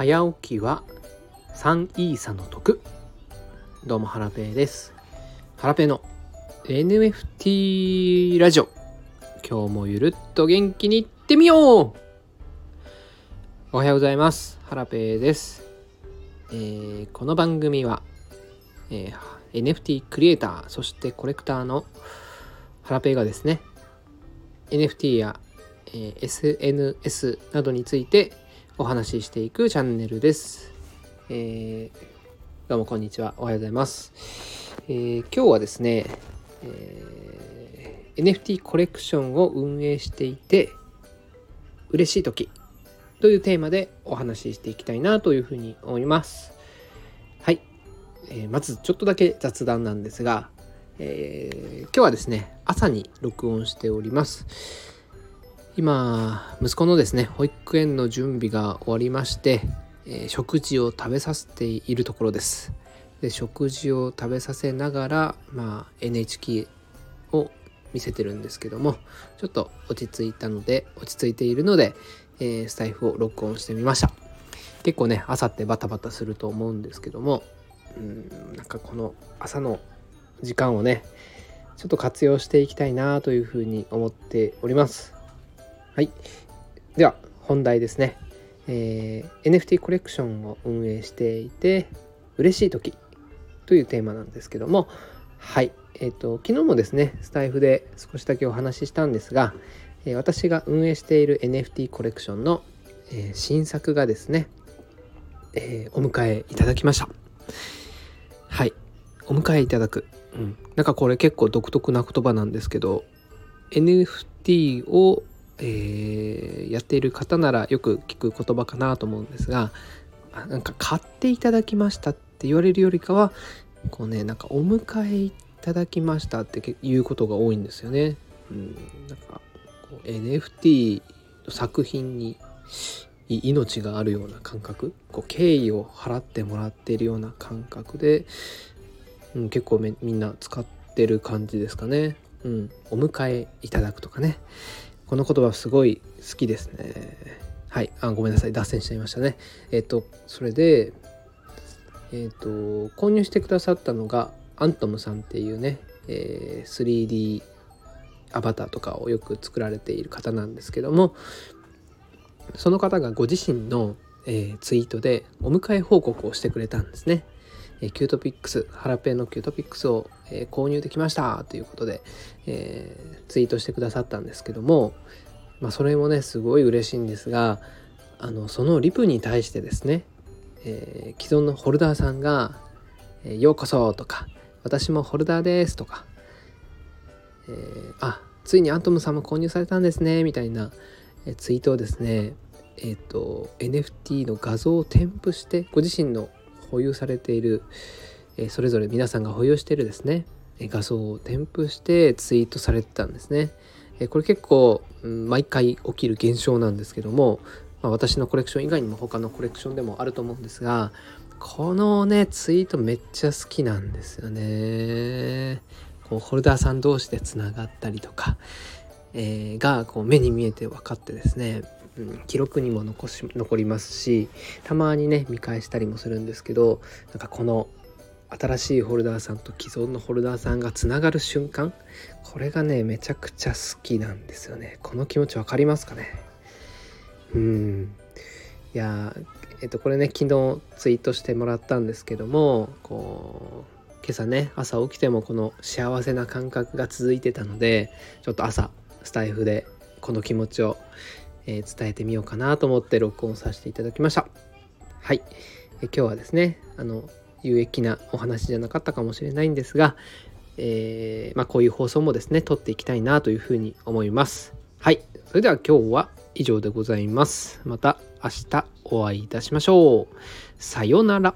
早起きは3イーサの得。どうもハラペーです。ハラペーの NFT ラジオ。今日もゆるっと元気にいってみよう。おはようございます。ハラペーです、えー、この番組は、えー、NFT クリエイターそしてコレクターのハラペーがですね NFT や、えー、SNS などについてお話ししていくチャンネルです。えー、どうもこんにちは。おはようございます。えー、今日はですね、えー、NFT コレクションを運営していて嬉しい時というテーマでお話ししていきたいなというふうに思います。はい。えまずちょっとだけ雑談なんですが、え今日はですね、朝に録音しております。今息子のですね保育園の準備が終わりまして、えー、食事を食べさせているところです。で食事を食べさせながら、まあ、NHK を見せてるんですけどもちょっと落ち着いたので落ち着いているので、えー、スタイフを録音してみました。結構ね朝ってバタバタすると思うんですけどもうんなんかこの朝の時間をねちょっと活用していきたいなというふうに思っております。はい。では、本題ですね。えー、NFT コレクションを運営していて、嬉しい時というテーマなんですけども、はい。えっ、ー、と、昨日もですね、スタイフで少しだけお話ししたんですが、えー、私が運営している NFT コレクションの、えー、新作がですね、えお迎えいただきました。はい。お迎えいただく。うん。なんかこれ結構独特な言葉なんですけど、NFT をえー、やっている方ならよく聞く言葉かなと思うんですがなんか買っていただきましたって言われるよりかはこうねなんかお迎えいただきましたっていうことが多いんですよね。うん、なんかこう NFT の作品に命があるような感覚こう敬意を払ってもらっているような感覚で、うん、結構みんな使ってる感じですかね。うん、お迎えいただくとかね、この言葉すごい好きですね。はい。あ、ごめんなさい。脱線しちゃいましたね。えっ、と、それで、えっ、と、購入してくださったのが、アントムさんっていうね、え、3D アバターとかをよく作られている方なんですけども、その方がご自身の、え、ツイートでお迎え報告をしてくれたんですね。えキュートピックス、ハラペンのキュートピックスを、え購入できました。ということで、えー、ツイートしてくださったんですけども、まあ、それもね、すごい嬉しいんですが、あの、そのリプに対してですね、えー、既存のホルダーさんが、えようこそとか、私もホルダーですとか、えー、あ、ついにアントムさんも購入されたんですね、みたいな、えツイートをですね、えっ、ー、と、NFT の画像を添付して、ご自身の保有されている、えそれぞれ皆さんが保有しているですね画像を添付してツイートされてたんですね。えこれ結構、うん、毎回起きる現象なんですけども、まあ、私のコレクション以外にも他のコレクションでもあると思うんですがこのねツイートめっちゃ好きなんですよね。こうホルダーさん同士でつながったりとか、えー、がこう目に見えて分かってですねうん、記録にも残し残りますしたまにね見返したりもするんですけどなんかこの新しいホルダーさんと既存のホルダーさんがつながる瞬間これがねめちゃくちゃ好きなんですよね。この気持ち分かりますかね？うん。いやえっとこれね昨日ツイートしてもらったんですけどもこう今朝ね朝起きてもこの幸せな感覚が続いてたのでちょっと朝スタイフでこの気持ちをえー、伝えてみようかなと思って録音させていただきました。はい。え今日はですね、あの、有益なお話じゃなかったかもしれないんですが、えー、まあ、こういう放送もですね、撮っていきたいなというふうに思います。はい。それでは今日は以上でございます。また明日お会いいたしましょう。さようなら。